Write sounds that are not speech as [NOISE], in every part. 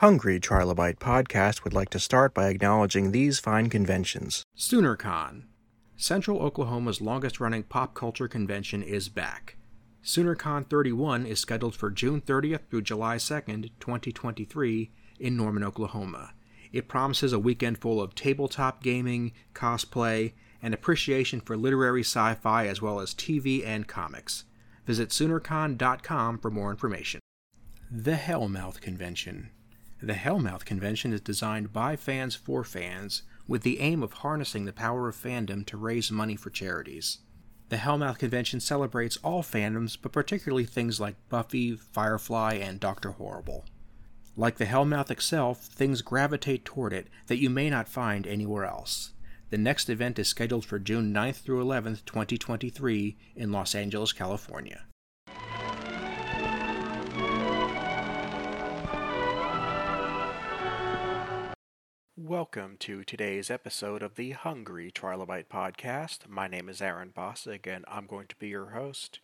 Hungry Trilobite Podcast would like to start by acknowledging these fine conventions. SoonerCon. Central Oklahoma's longest running pop culture convention is back. SoonerCon 31 is scheduled for June 30th through July 2nd, 2023, in Norman, Oklahoma. It promises a weekend full of tabletop gaming, cosplay, and appreciation for literary sci fi as well as TV and comics. Visit SoonerCon.com for more information. The Hellmouth Convention. The Hellmouth Convention is designed by fans for fans, with the aim of harnessing the power of fandom to raise money for charities. The Hellmouth Convention celebrates all fandoms, but particularly things like Buffy, Firefly, and Doctor Horrible. Like the Hellmouth itself, things gravitate toward it that you may not find anywhere else. The next event is scheduled for June 9th through 11th, 2023, in Los Angeles, California. Welcome to today's episode of the Hungry Trilobite Podcast. My name is Aaron Bossig, and I'm going to be your host.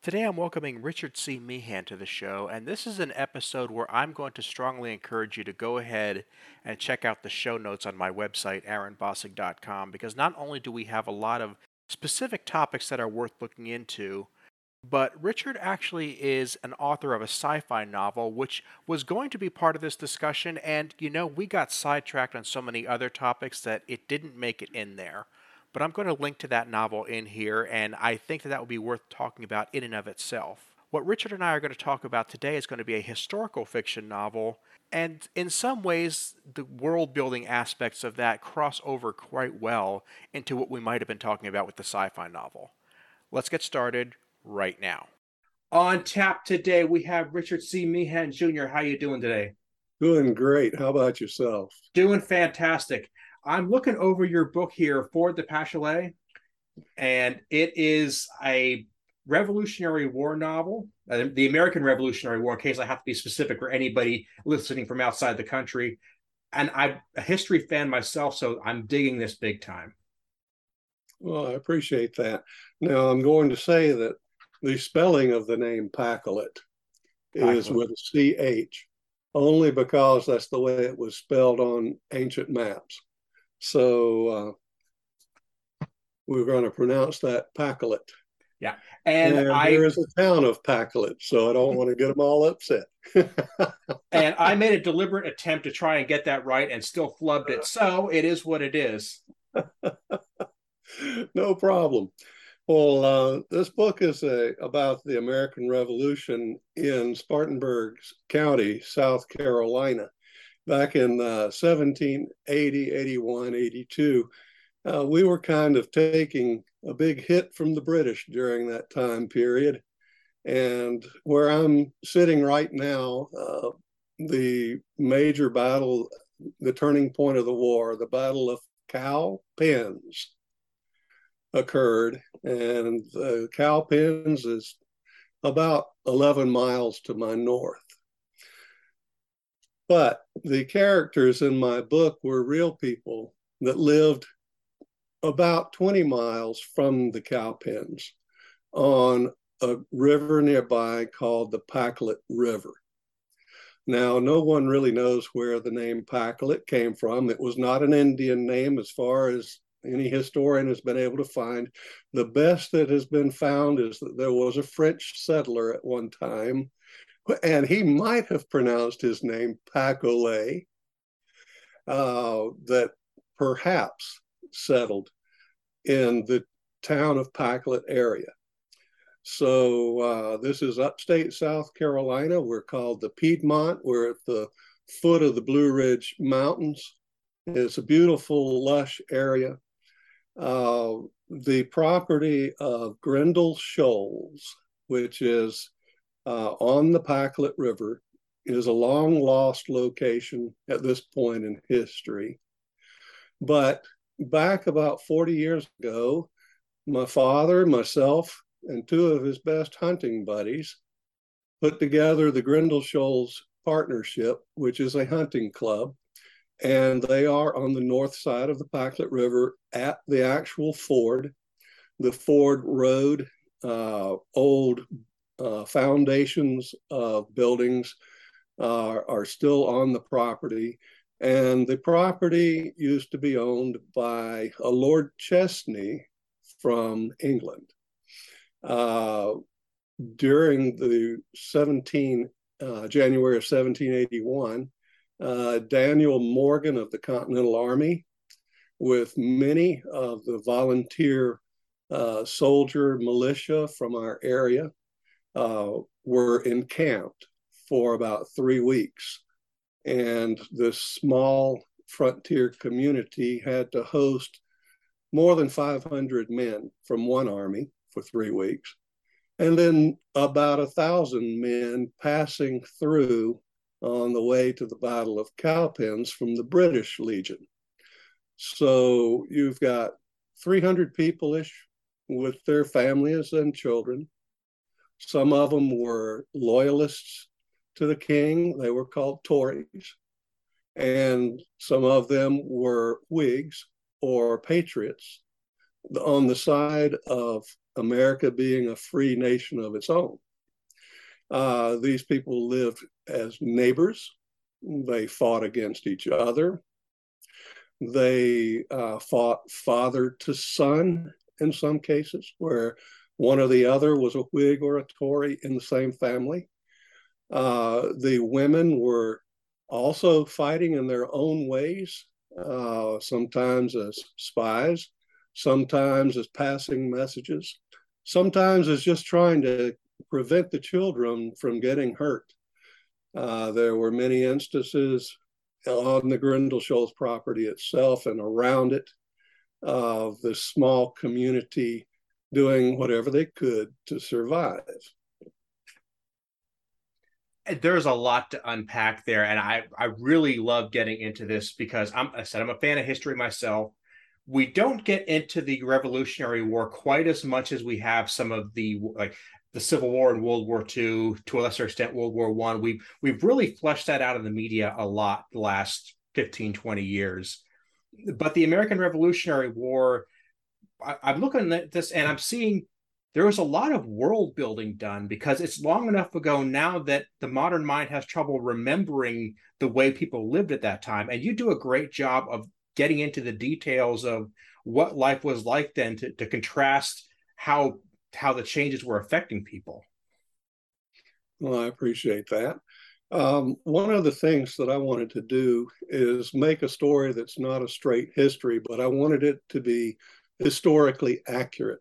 Today I'm welcoming Richard C. Meehan to the show, and this is an episode where I'm going to strongly encourage you to go ahead and check out the show notes on my website, aaronbossig.com, because not only do we have a lot of specific topics that are worth looking into, but Richard actually is an author of a sci fi novel, which was going to be part of this discussion. And, you know, we got sidetracked on so many other topics that it didn't make it in there. But I'm going to link to that novel in here, and I think that that would be worth talking about in and of itself. What Richard and I are going to talk about today is going to be a historical fiction novel, and in some ways, the world building aspects of that cross over quite well into what we might have been talking about with the sci fi novel. Let's get started right now. On tap today, we have Richard C. Meehan Jr. How you doing today? Doing great. How about yourself? Doing fantastic. I'm looking over your book here, Ford the Pacholet, and it is a Revolutionary War novel, uh, the American Revolutionary War, in case I have to be specific for anybody listening from outside the country. And I'm a history fan myself, so I'm digging this big time. Well, I appreciate that. Now, I'm going to say that the spelling of the name Pacolet is with a CH, only because that's the way it was spelled on ancient maps. So uh, we're going to pronounce that Pacolet. Yeah. And, and I, there is a town of Pacolet, so I don't want to get them all upset. [LAUGHS] and I made a deliberate attempt to try and get that right and still flubbed it. So it is what it is. [LAUGHS] no problem. Well, uh, this book is a, about the American Revolution in Spartanburg County, South Carolina. Back in uh, 1780, 81, 82, uh, we were kind of taking a big hit from the British during that time period. And where I'm sitting right now, uh, the major battle, the turning point of the war, the Battle of Cowpens, occurred, and the Cowpens is about 11 miles to my north. But the characters in my book were real people that lived about 20 miles from the Cowpens on a river nearby called the Pacolet River. Now, no one really knows where the name Pacolet came from. It was not an Indian name as far as any historian has been able to find. The best that has been found is that there was a French settler at one time, and he might have pronounced his name Pacolet, uh, that perhaps settled in the town of Pacolet area. So uh, this is upstate South Carolina. We're called the Piedmont. We're at the foot of the Blue Ridge Mountains. It's a beautiful, lush area uh, the property of Grindal Shoals, which is uh, on the Pacolet River, is a long lost location at this point in history. But back about 40 years ago, my father, myself, and two of his best hunting buddies put together the Grindal Shoals Partnership, which is a hunting club and they are on the north side of the Pacolet River at the actual ford. The ford road, uh, old uh, foundations of buildings uh, are still on the property. And the property used to be owned by a Lord Chesney from England. Uh, during the 17 uh, January of 1781, uh, Daniel Morgan of the Continental Army, with many of the volunteer uh, soldier militia from our area, uh, were encamped for about three weeks. And this small frontier community had to host more than 500 men from one army for three weeks and then about a thousand men passing through on the way to the Battle of Cowpens from the British Legion. So you've got 300 people ish with their families and children. Some of them were loyalists to the king, they were called Tories. And some of them were Whigs or patriots on the side of America being a free nation of its own. Uh, these people lived as neighbors. They fought against each other. They uh, fought father to son in some cases, where one or the other was a Whig or a Tory in the same family. Uh, the women were also fighting in their own ways, uh, sometimes as spies, sometimes as passing messages, sometimes as just trying to prevent the children from getting hurt. Uh, there were many instances on the Grindal Shoals property itself and around it of the small community doing whatever they could to survive. There's a lot to unpack there, and I I really love getting into this because I'm I said I'm a fan of history myself we don't get into the Revolutionary War quite as much as we have some of the like the Civil War and World War II, to a lesser extent World War One. We've we've really fleshed that out in the media a lot the last 15, 20 years. But the American Revolutionary War, I, I'm looking at this and I'm seeing there was a lot of world building done because it's long enough ago now that the modern mind has trouble remembering the way people lived at that time. And you do a great job of getting into the details of what life was like then to, to contrast how how the changes were affecting people. Well, I appreciate that. Um, one of the things that I wanted to do is make a story that's not a straight history, but I wanted it to be historically accurate.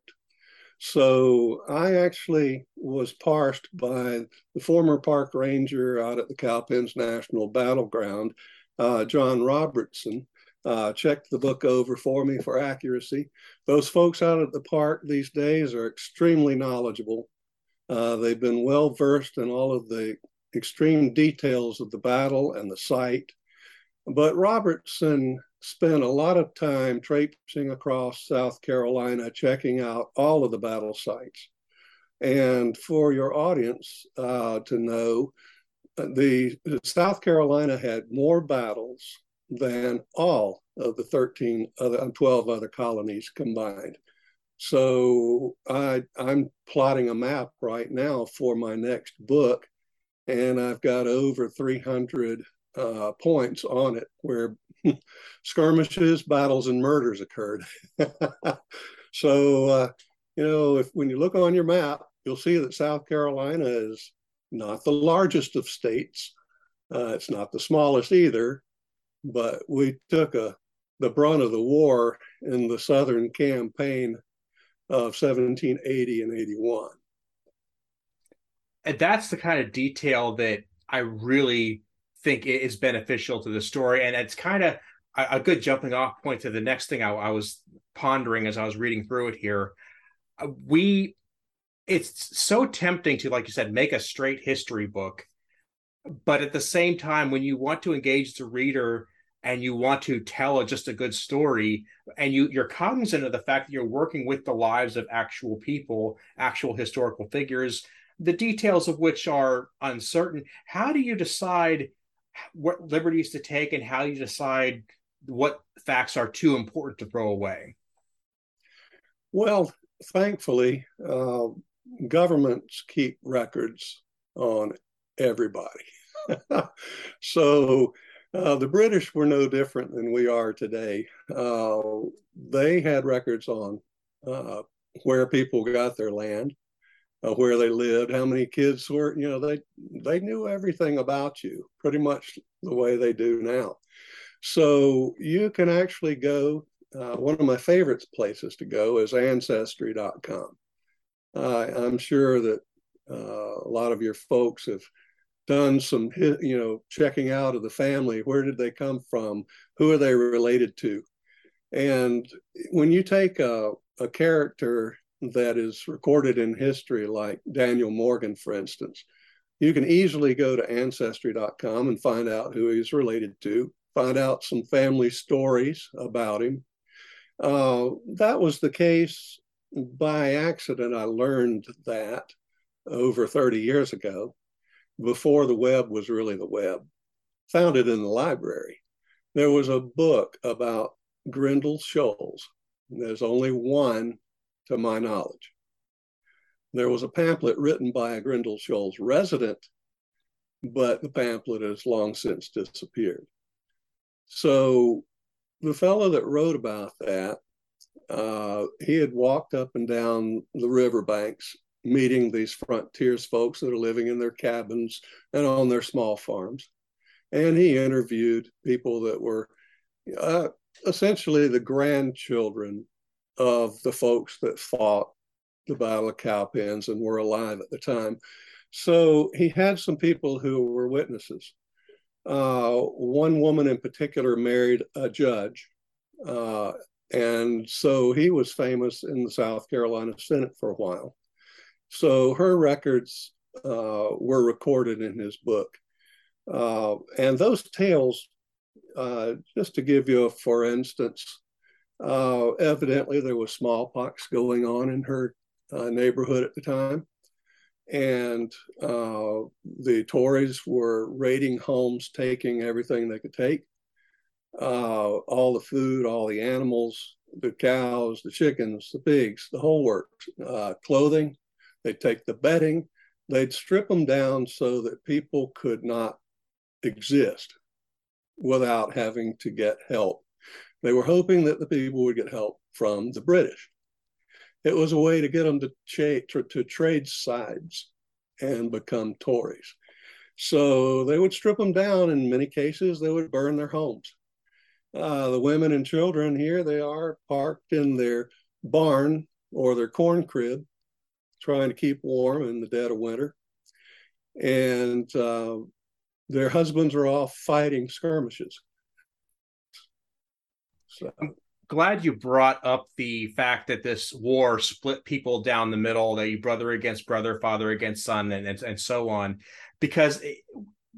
So I actually was parsed by the former park ranger out at the Cowpens National Battleground, uh, John Robertson, uh, checked the book over for me for accuracy. Those folks out at the park these days are extremely knowledgeable. Uh, they've been well versed in all of the extreme details of the battle and the site. But Robertson spent a lot of time traipsing across South Carolina, checking out all of the battle sites. And for your audience uh, to know, the, the South Carolina had more battles than all of the 13 other 12 other colonies combined. So I I'm plotting a map right now for my next book, and I've got over 300 uh, points on it where [LAUGHS] skirmishes, battles, and murders occurred. [LAUGHS] so uh, you know, if when you look on your map, you'll see that South Carolina is not the largest of states. Uh, it's not the smallest either, but we took a the brunt of the war in the Southern campaign of 1780 and 81. And that's the kind of detail that I really think is beneficial to the story. And it's kind of a, good jumping off point to the next thing I, I was pondering as I was reading through it here. Uh, we, it's so tempting to, like you said, make a straight history book. But at the same time, when you want to engage the reader and you want to tell a, just a good story and you you're cognizant of the fact that you're working with the lives of actual people actual historical figures the details of which are uncertain. How do you decide what liberties to take and how you decide what facts are too important to throw away? Well thankfully uh, governments keep records on everybody. [LAUGHS] So uh, the British were no different than we are today. Uh, they had records on uh, where people got their land, uh, where they lived, how many kids were. You know, they they knew everything about you, pretty much the way they do now. So you can actually go. Uh, one of my favorite places to go is Ancestry.com. Uh, I'm sure that a lot of your folks have done some you know checking out of the family where did they come from who are they related to? And when you take a, a character that is recorded in history like daniel morgan for instance you can easily go to ancestry.com and find out who he's related to find out some family stories about him. Uh, that was the case by accident. I learned that over 30 years ago before the web was really the web, found it in the library. There was a book about Grindal Shoals. There's only one to my knowledge. There was a pamphlet written by a Grindal Shoals resident, but the pamphlet has long since disappeared. So the fellow that wrote about that, uh, he had walked up and down the riverbanks meeting these frontiers folks that are living in their cabins and on their small farms. And he interviewed people that were uh, essentially the grandchildren of the folks that fought the Battle of Cowpens and were alive at the time. So he had some people who were witnesses. Uh, one woman in particular married a judge. Uh, and so he was famous in the South Carolina Senate for a while. So her records uh, were recorded in his book. Uh, and those tales, uh, just to give you, a, for instance, uh, evidently there was smallpox going on in her uh, neighborhood at the time. And uh, the Tories were raiding homes, taking everything they could take all the food, all the animals, the cows, the chickens, the pigs, the whole works, clothing They'd take the bedding, they'd strip them down so that people could not exist without having to get help. They were hoping that the people would get help from the British. It was a way to get them to, cha- to, to trade sides and become Tories. So they would strip them down. In many cases, they would burn their homes. Uh, the women and children here, they are parked in their barn or their corn crib trying to keep warm in the dead of winter. And uh, their husbands are off fighting skirmishes. So. I'm glad you brought up the fact that this war split people down the middle, that you brother against brother, father against son, and, and, and so on, because it,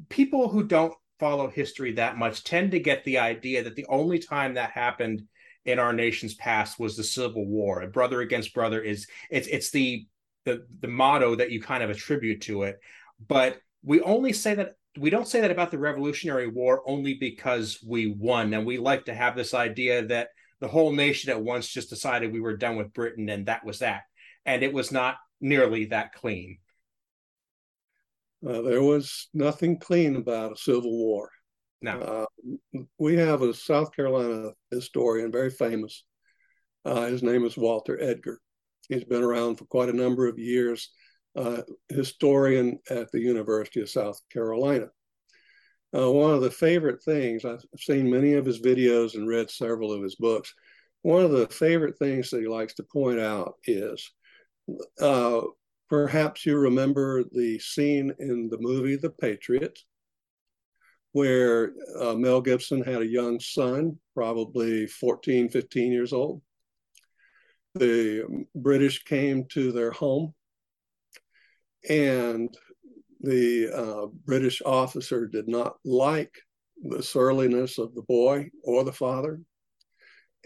people who don't follow history that much tend to get the idea that the only time that happened in our nation's past was the Civil War. Brother against brother is it's it's the the the motto that you kind of attribute to it. But we only say that we don't say that about the revolutionary war only because we won. And we like to have this idea that the whole nation at once just decided we were done with britain and that was that. And it was not nearly that clean. Uh, there was nothing clean about a civil war. No. Uh, we have a south carolina historian very famous. Uh, his name is walter edgar He's been around for quite a number of years, uh, historian at the University of South Carolina. Uh, one of the favorite things, I've seen many of his videos and read several of his books. One of the favorite things that he likes to point out is uh, perhaps you remember the scene in the movie The Patriot, where uh, Mel Gibson had a young son, probably 14, 15 years old the British came to their home, and the uh, British officer did not like the surliness of the boy or the father,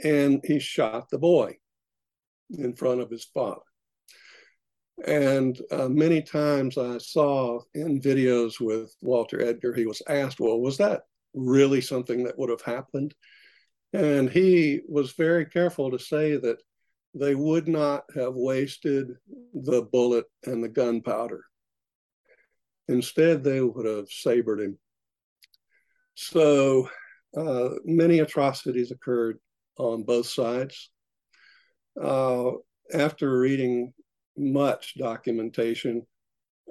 and he shot the boy in front of his father. And uh, many times I saw in videos with Walter Edgar, he was asked, Well, was that really something that would have happened? And he was very careful to say that they would not have wasted the bullet and the gunpowder. Instead, they would have sabered him. So uh, many atrocities occurred on both sides. Uh, after reading much documentation,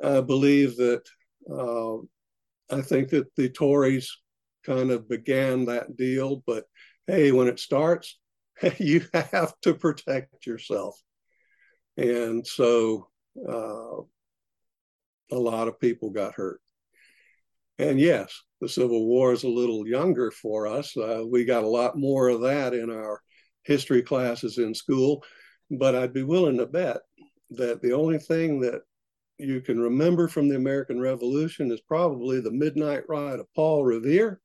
I believe that uh, I think that the Tories kind of began that deal, but hey, when it starts, [LAUGHS] you have to protect yourself. And so uh, a lot of people got hurt. And yes, the Civil War is a little younger for us. Uh, we got a lot more of that in our history classes in school. But I'd be willing to bet that the only thing that you can remember from the American Revolution is probably the midnight ride of Paul Revere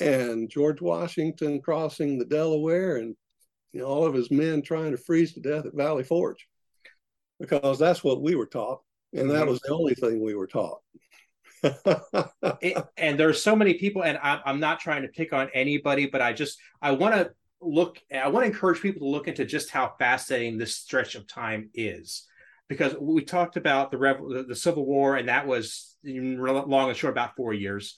and George Washington crossing the Delaware and you know, all of his men trying to freeze to death at Valley Forge because that's what we were taught. And that mm-hmm. was the only thing we were taught. [LAUGHS] it, and there's so many people, and I'm, I'm not trying to pick on anybody, but I just I want to look. I want to encourage people to look into just how fascinating this stretch of time is, because we talked about the Rev- the Civil War, and that was long and short about four years,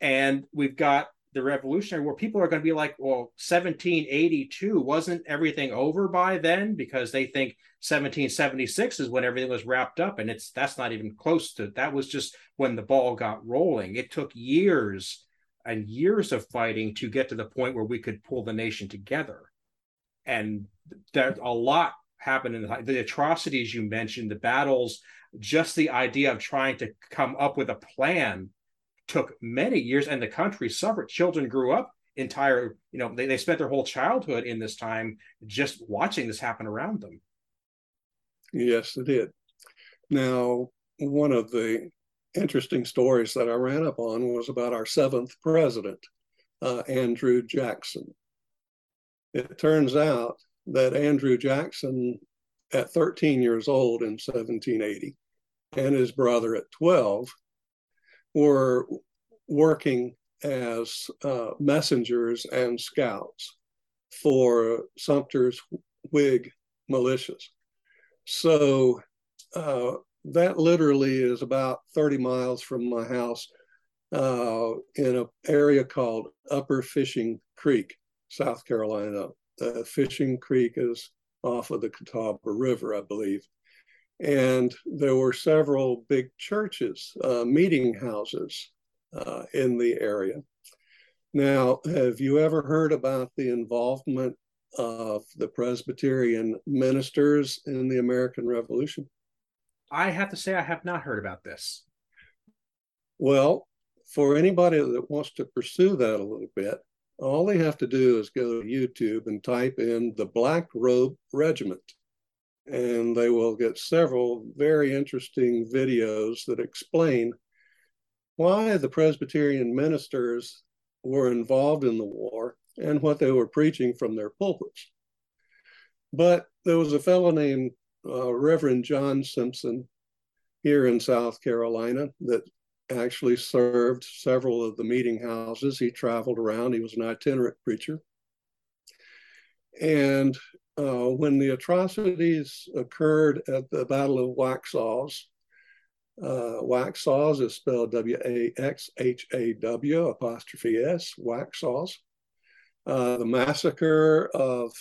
and we've got the Revolutionary War. People are going to be like, well, 1782 wasn't everything over by then because they think 1776 is when everything was wrapped up and it's that's not even close to that was just when the ball got rolling it took years and years of fighting to get to the point where we could pull the nation together and there a lot happened in the, the atrocities you mentioned the battles just the idea of trying to come up with a plan took many years and the country suffered children grew up entire you know they, they spent their whole childhood in this time just watching this happen around them Yes, it did. Now, one of the interesting stories that I ran up on was about our seventh president, uh, Andrew Jackson. It turns out that Andrew Jackson, at 13 years old in 1780, and his brother at 12, were working as uh, messengers and scouts for Sumter's Whig militias. So uh, that literally is about 30 miles from my house uh, in an area called Upper Fishing Creek, South Carolina. Uh, Fishing Creek is off of the Catawba River, I believe. And there were several big churches, uh, meeting houses uh, in the area. Now, have you ever heard about the involvement of the Presbyterian ministers in the American Revolution? I have to say, I have not heard about this. Well, for anybody that wants to pursue that a little bit, all they have to do is go to YouTube and type in the Black Robe Regiment. And they will get several very interesting videos that explain why the Presbyterian ministers were involved in the war and what they were preaching from their pulpits. But there was a fellow named uh, Reverend John Simpson here in South Carolina that actually served several of the meeting houses. He traveled around, he was an itinerant preacher. And uh, when the atrocities occurred at the Battle of Waxhaws, uh, Waxhaws is spelled W A X H A W apostrophe S, Waxhaws. Uh, the massacre of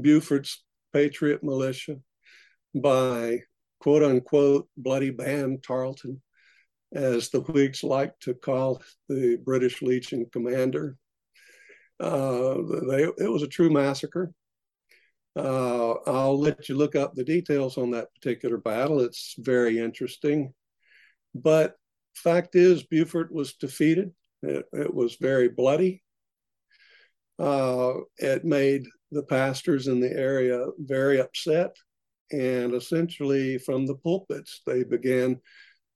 Buford's Patriot Militia by quote unquote bloody Ban Tarleton, as the Whigs like to call the British Legion commander. Uh, they, it was a true massacre. Uh, I'll let you look up the details on that particular battle. It's very interesting. But fact is, Buford was defeated. It, it was very bloody. Uh, it made the pastors in the area very upset. And essentially, from the pulpits, they began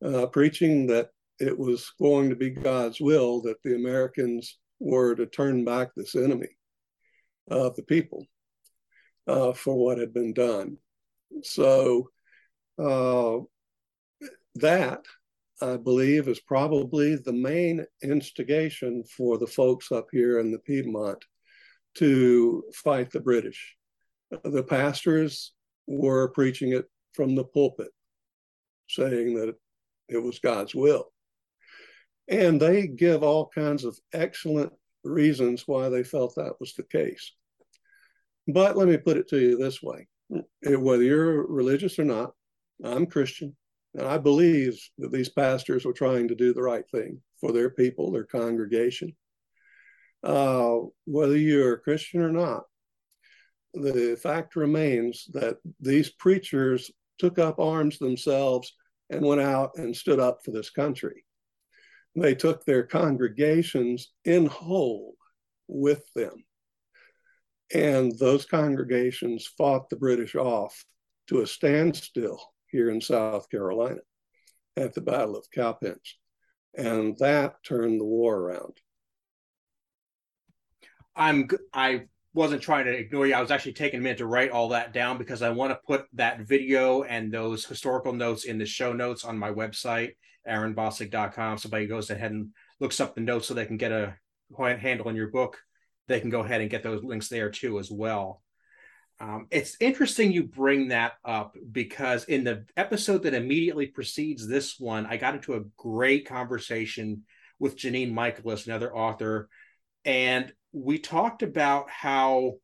uh, preaching that it was going to be God's will that the Americans were to turn back this enemy of the people uh, for what had been done. So, uh, that I believe, is probably the main instigation for the folks up here in the Piedmont to fight the British. The pastors were preaching it from the pulpit, saying that it was God's will. And they give all kinds of excellent reasons why they felt that was the case. But let me put it to you this way whether you're religious or not, I'm Christian, and I believe that these pastors were trying to do the right thing for their people, their congregation. Uh, whether you're a Christian or not, the fact remains that these preachers took up arms themselves and went out and stood up for this country. They took their congregations in hold with them. And those congregations fought the British off to a standstill here in South Carolina at the Battle of Cowpens. And that turned the war around. I'm I wasn't trying to ignore you. I was actually taking a minute to write all that down because I want to put that video and those historical notes in the show notes on my website, aaronbossig.com. Somebody goes ahead and looks up the notes so they can get a handle on your book. They can go ahead and get those links there too as well. Um, it's interesting you bring that up because in the episode that immediately precedes this one, I got into a great conversation with Janine Michaelis, another author, and we talked about how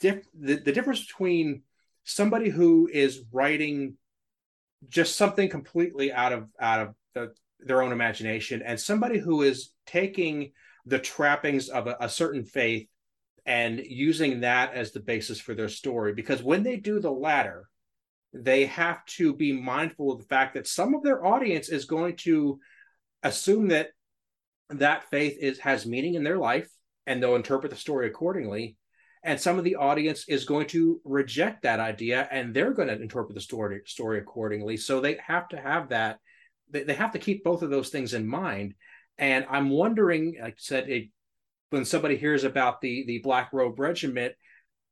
diff- the, the difference between somebody who is writing just something completely out of out of the, their own imagination and somebody who is taking the trappings of a, a certain faith and using that as the basis for their story because when they do the latter they have to be mindful of the fact that some of their audience is going to assume that that faith is has meaning in their life and they'll interpret the story accordingly. And some of the audience is going to reject that idea and they're going to interpret the story story accordingly. So they have to have that. They, they have to keep both of those things in mind. And I'm wondering, like I said, it, when somebody hears about the the Black Robe Regiment,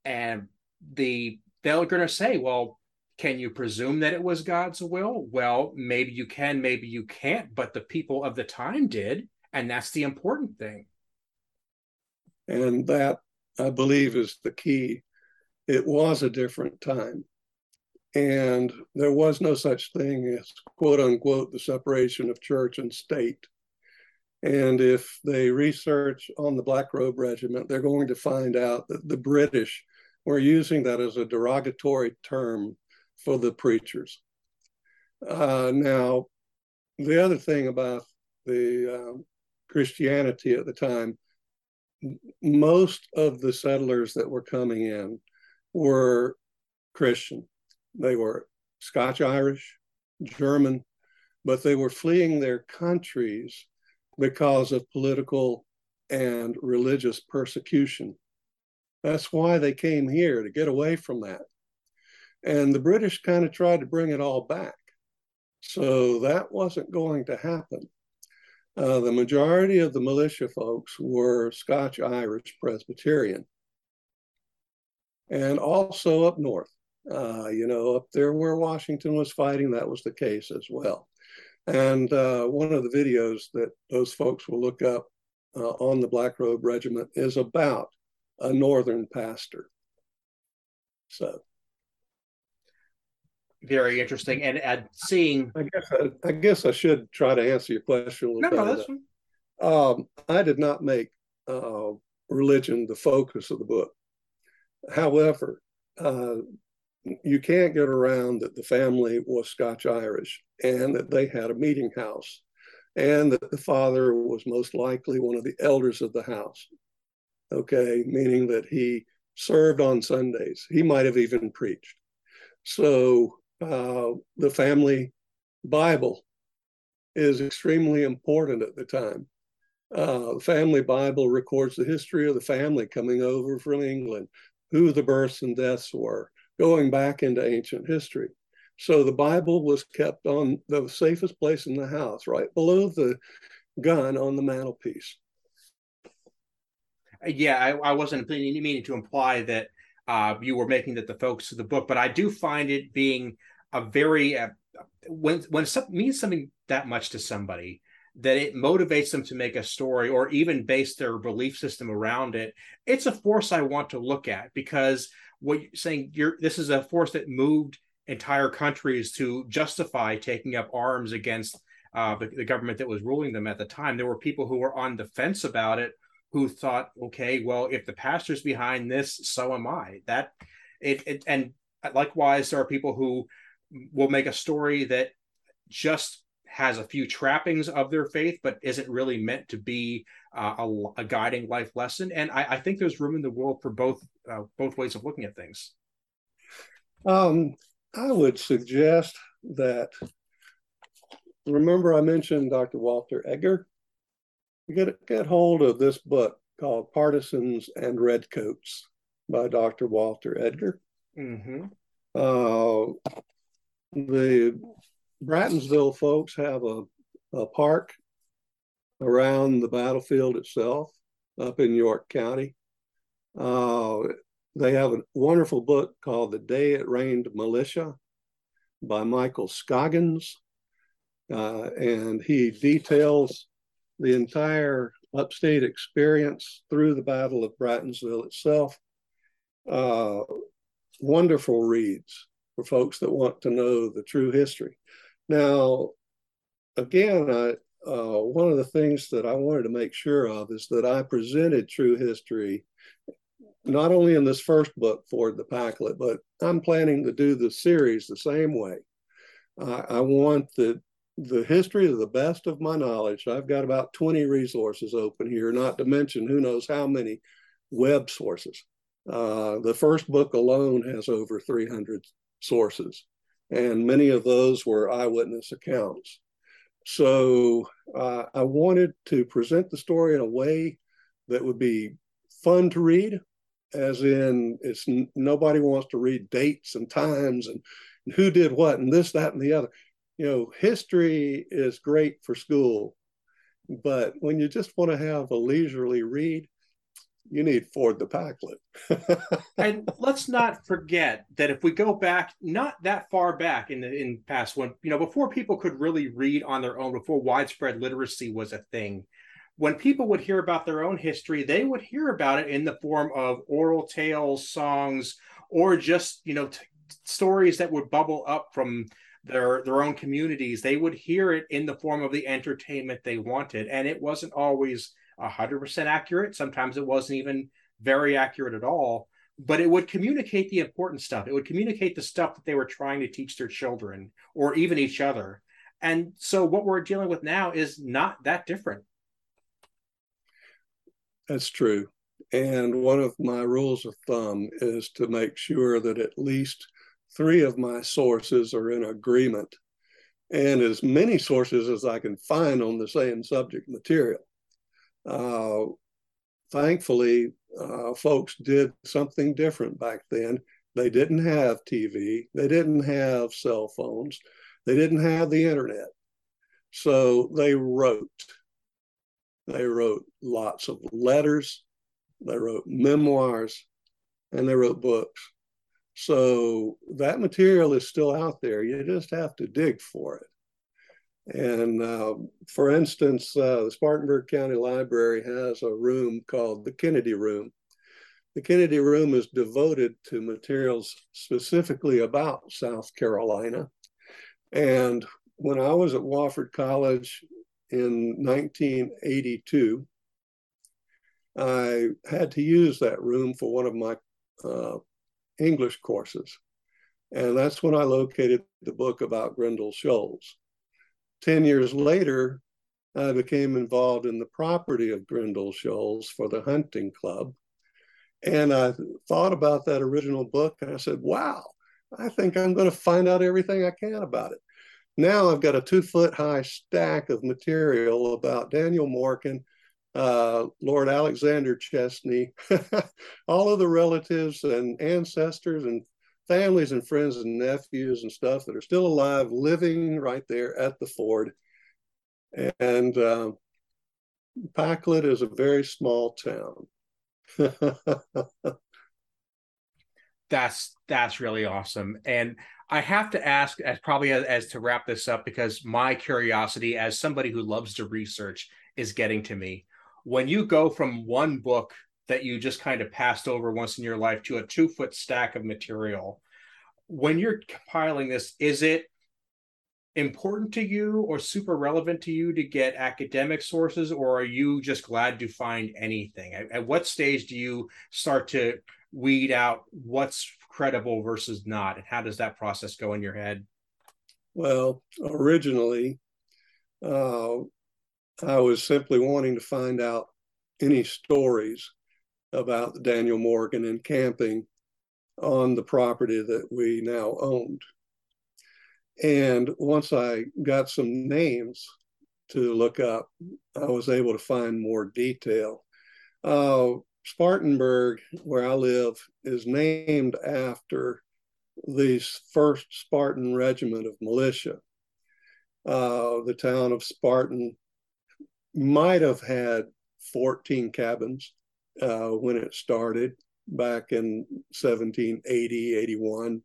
and the they're going to say, well, can you presume that it was God's will? Well, maybe you can, maybe you can't, but the people of the time did, and that's the important thing. And that, I believe, is the key. It was a different time. And there was no such thing as, quote unquote, the separation of church and state. And if they research on the Black Robe Regiment, they're going to find out that the British were using that as a derogatory term for the preachers. Uh, now, the other thing about the um, Christianity at the time most of the settlers that were coming in were Christian. They were Scotch Irish, German, but they were fleeing their countries because of political and religious persecution. That's why they came here to get away from that. And the British kind of tried to bring it all back. So that wasn't going to happen. Uh, the majority of the militia folks were Scotch Irish Presbyterian. And also up north, uh, you know, up there where Washington was fighting, that was the case as well. And uh, one of the videos that those folks will look up uh, on the Black Robe Regiment is about a northern pastor. So very interesting. And and seeing, I guess I, I, guess I should try to answer your question a little no. No, um, I did not make uh, religion the focus of the book. However, uh, you can't get around that the family was Scotch Irish and that they had a meeting house and that the father was most likely one of the elders of the house. Okay, meaning that he served on Sundays. He might have even preached. So uh, the family Bible is extremely important at the time. Uh, the family Bible records the history of the family coming over from England, who the births and deaths were, going back into ancient history. So the Bible was kept on the safest place in the house, right below the gun on the mantelpiece. Yeah, I, I wasn't meaning to imply that uh, you were making that the focus of the book, but I do find it being a very uh, when when something means something that much to somebody that it motivates them to make a story or even base their belief system around it it's a force i want to look at because what you're saying you're this is a force that moved entire countries to justify taking up arms against uh, the, the government that was ruling them at the time. There were people who were on the fence about it who thought, okay, well, if the pastor's behind this, so am I. That it, it and likewise, there are people who will make a story that just has a few trappings of their faith, but isn't really meant to be uh, a, a, guiding life lesson. And I, I, think there's room in the world for both uh, both ways of looking at things. Um, I would suggest that. Remember, I mentioned Dr. Walter Edgar. Get get hold of this book called "Partisans and Redcoats" by Dr. Walter Edgar. Mm-hmm. Uh, the Brattonsville folks have a, a park around the battlefield itself up in York County. Uh, they have a wonderful book called The Day It Rained Militia by Michael Scoggins. Uh, and he details the entire upstate experience through the Battle of Brattonsville itself. Uh, wonderful reads for folks that want to know the true history. Now, again, I, uh, one of the things that I wanted to make sure of is that I presented true history not only in this first book, Ford the Pacholet, but I'm planning to do the series the same way. Uh, I want the the history of the best of my knowledge. I've got about 20 resources open here, not to mention who knows how many web sources. Uh, the first book alone has over 300 sources, and many of those were eyewitness accounts. So uh, I wanted to present the story in a way that would be fun to read, as in it's nobody wants to read dates and times and, and who did what and this, that, and the other. You know, history is great for school, but when you just want to have a leisurely read, you need Ford the Pacholet. [LAUGHS] and let's not forget that if we go back, not that far back in the in past when you know before people could really read on their own, before widespread literacy was a thing, when people would hear about their own history, they would hear about it in the form of oral tales, songs, or just you know t- stories that would bubble up from their their own communities. They would hear it in the form of the entertainment they wanted, and it wasn't always 100% accurate. Sometimes it wasn't even very accurate at all, but it would communicate the important stuff. It would communicate the stuff that they were trying to teach their children or even each other. And so what we're dealing with now is not that different. That's true. And one of my rules of thumb is to make sure that at least three of my sources are in agreement and as many sources as I can find on the same subject material. Uh, thankfully, uh, folks did something different back then. They didn't have TV, they didn't have cell phones, they didn't have the internet. So they wrote. They wrote lots of letters, they wrote memoirs, and they wrote books. So that material is still out there. You just have to dig for it. And uh, for instance, uh, the Spartanburg County Library has a room called the Kennedy Room. The Kennedy Room is devoted to materials specifically about South Carolina. And when I was at Wofford College in 1982, I had to use that room for one of my uh, English courses. And that's when I located the book about Grindal Shoals. 10 years later, I became involved in the property of Grindal Shoals for the hunting club. And I thought about that original book and I said, wow, I think I'm going to find out everything I can about it. Now I've got a two foot high stack of material about Daniel Morgan, uh, Lord Alexander Chesney, [LAUGHS] all of the relatives and ancestors and families and friends and nephews and stuff that are still alive, living right there at the Ford. And uh, Pacolet is a very small town. [LAUGHS] that's that's really awesome, and I have to ask, as probably as, as to wrap this up, because my curiosity, as somebody who loves to research, is getting to me. When you go from one book that you just kind of passed over once in your life to a two foot stack of material. When you're compiling this, is it important to you or super relevant to you to get academic sources, or are you just glad to find anything? At, at what stage do you start to weed out what's credible versus not, and how does that process go in your head? Well, originally, uh, I was simply wanting to find out any stories about Daniel Morgan and camping on the property that we now owned. And once I got some names to look up, I was able to find more detail. Uh, Spartanburg, where I live, is named after the first Spartan regiment of militia. Uh, the town of Spartan might have had 14 cabins uh, when it started back in 1780, 81.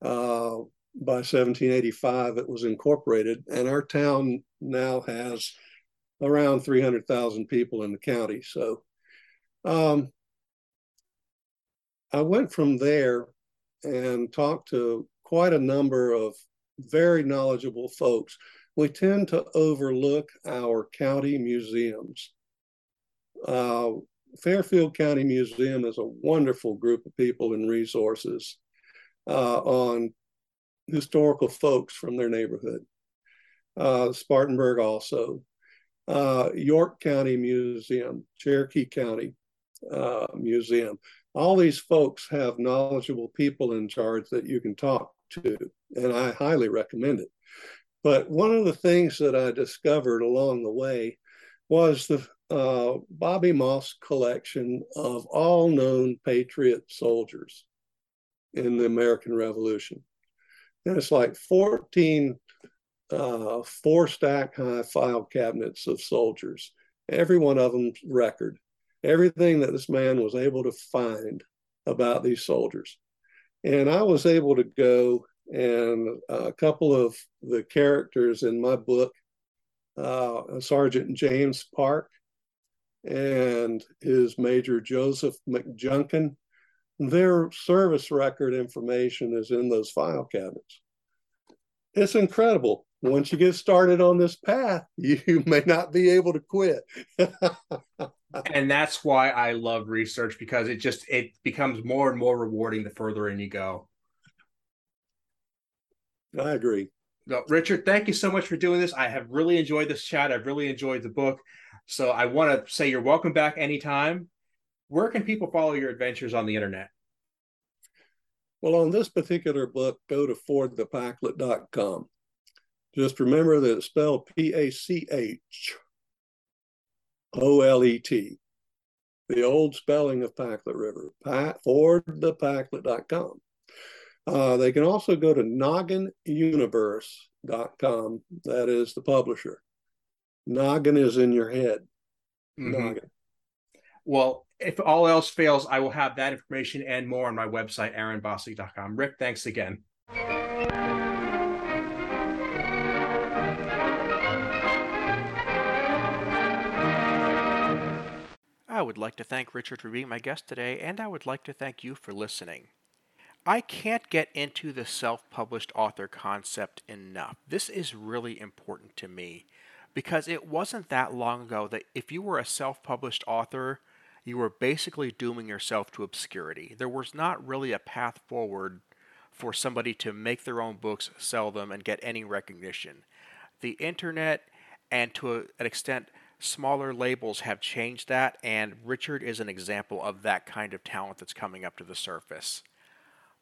Uh, by 1785, it was incorporated, and our town now has around 300,000 people in the county. So um, I went from there and talked to quite a number of very knowledgeable folks. We tend to overlook our county museums. Uh, Fairfield County Museum is a wonderful group of people and resources uh, on historical folks from their neighborhood. Uh, Spartanburg also. Uh, York County Museum, Cherokee County uh, Museum. All these folks have knowledgeable people in charge that you can talk to, and I highly recommend it. But one of the things that I discovered along the way was the uh, Bobby Moss collection of all known Patriot soldiers in the American Revolution. And it's like 14 uh, four stack high file cabinets of soldiers, every one of them record, everything that this man was able to find about these soldiers. And I was able to go and a couple of the characters in my book, uh, Sergeant James Park and his Major Joseph McJunkin, their service record information is in those file cabinets. It's incredible. Once you get started on this path, [LAUGHS] you may not be able to quit. [LAUGHS] and that's why I love research because it just it becomes more and more rewarding the further in you go. I agree. No, Richard, thank you so much for doing this. I have really enjoyed this chat. I've really enjoyed the book. So I want to say you're welcome back anytime. Where can people follow your adventures on the internet? Well, on this particular book, go to fordthepacholet.com. Just remember that it's spelled P A C H O L E T, the old spelling of Pacholet River, fordthepacholet.com. Uh, they can also go to nogginuniverse.com. That is the publisher. Noggin is in your head. Mm-hmm. Noggin. Well, if all else fails, I will have that information and more on my website, aaronbossig.com. Rick, thanks again. I would like to thank Richard for being my guest today, and I would like to thank you for listening. I can't get into the self published author concept enough. This is really important to me because it wasn't that long ago that if you were a self published author, you were basically dooming yourself to obscurity. There was not really a path forward for somebody to make their own books, sell them, and get any recognition. The internet and to an extent, smaller labels have changed that, and Richard is an example of that kind of talent that's coming up to the surface.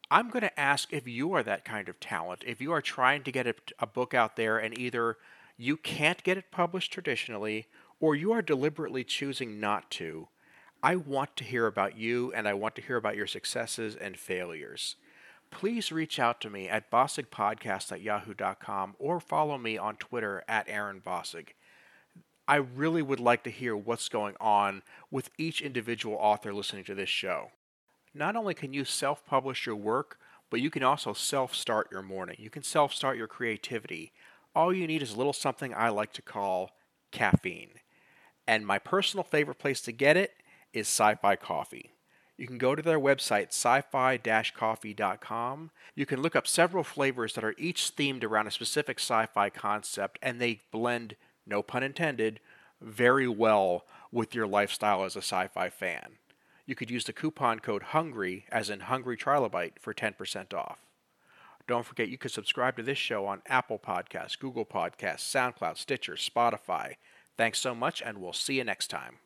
I'm going to ask if you are that kind of talent, if you are trying to get a, a, book out there and either you can't get it published traditionally or you are deliberately choosing not to, I want to hear about you and I want to hear about your successes and failures. Please reach out to me at bossigpodcast or follow me on Twitter at Aaron Bossig. I really would like to hear what's going on with each individual author listening to this show. Not only can you self publish your work, but you can also self start your morning. You can self start your creativity. All you need is a little something I like to call caffeine. And my personal favorite place to get it is Sci Fi Coffee. You can go to their website, sci fi coffee.com. You can look up several flavors that are each themed around a specific sci fi concept, and they blend, no pun intended, very well with your lifestyle as a sci fi fan. You could use the coupon code HUNGRY, as in Hungry Trilobite, for 10% off. Don't forget you can subscribe to this show on Apple Podcasts, Google Podcasts, SoundCloud, Stitcher, Spotify. Thanks so much, and we'll see you next time.